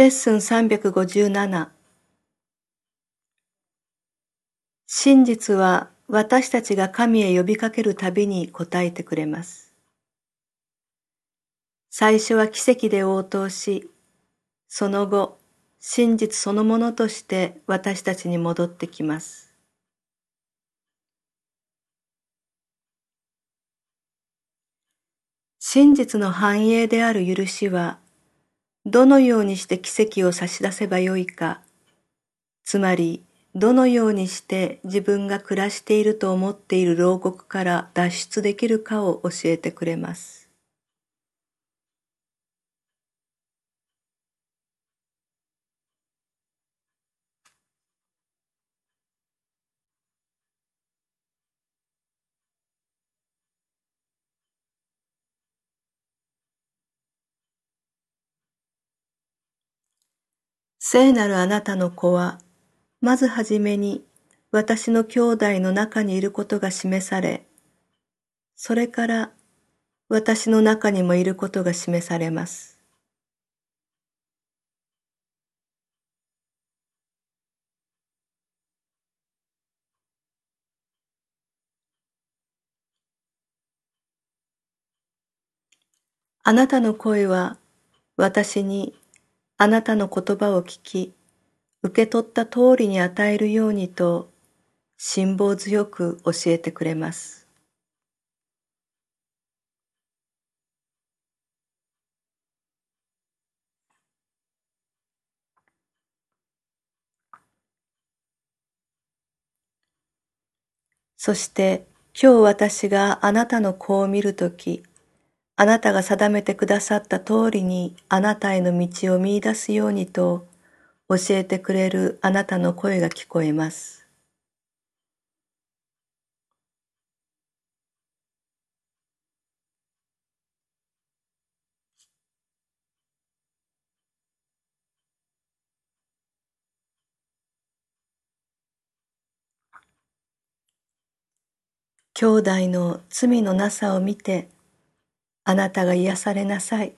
レッスン357真実は私たちが神へ呼びかけるたびに答えてくれます。最初は奇跡で応答し、その後、真実そのものとして私たちに戻ってきます。真実の繁栄である許しは、どのようにして奇跡を差し出せばよいか、つまりどのようにして自分が暮らしていると思っている牢獄から脱出できるかを教えてくれます。聖なるあなたの子は、まずはじめに私の兄弟の中にいることが示され、それから私の中にもいることが示されます。あなたの声は私にあなたの言葉を聞き、受け取った通りに与えるようにと、辛抱強く教えてくれます。そして今日私があなたの子を見るとき、あなたが定めてくださった通りにあなたへの道を見出すようにと教えてくれるあなたの声が聞こえます。兄弟の罪のなさを見てあなたが癒されなさい。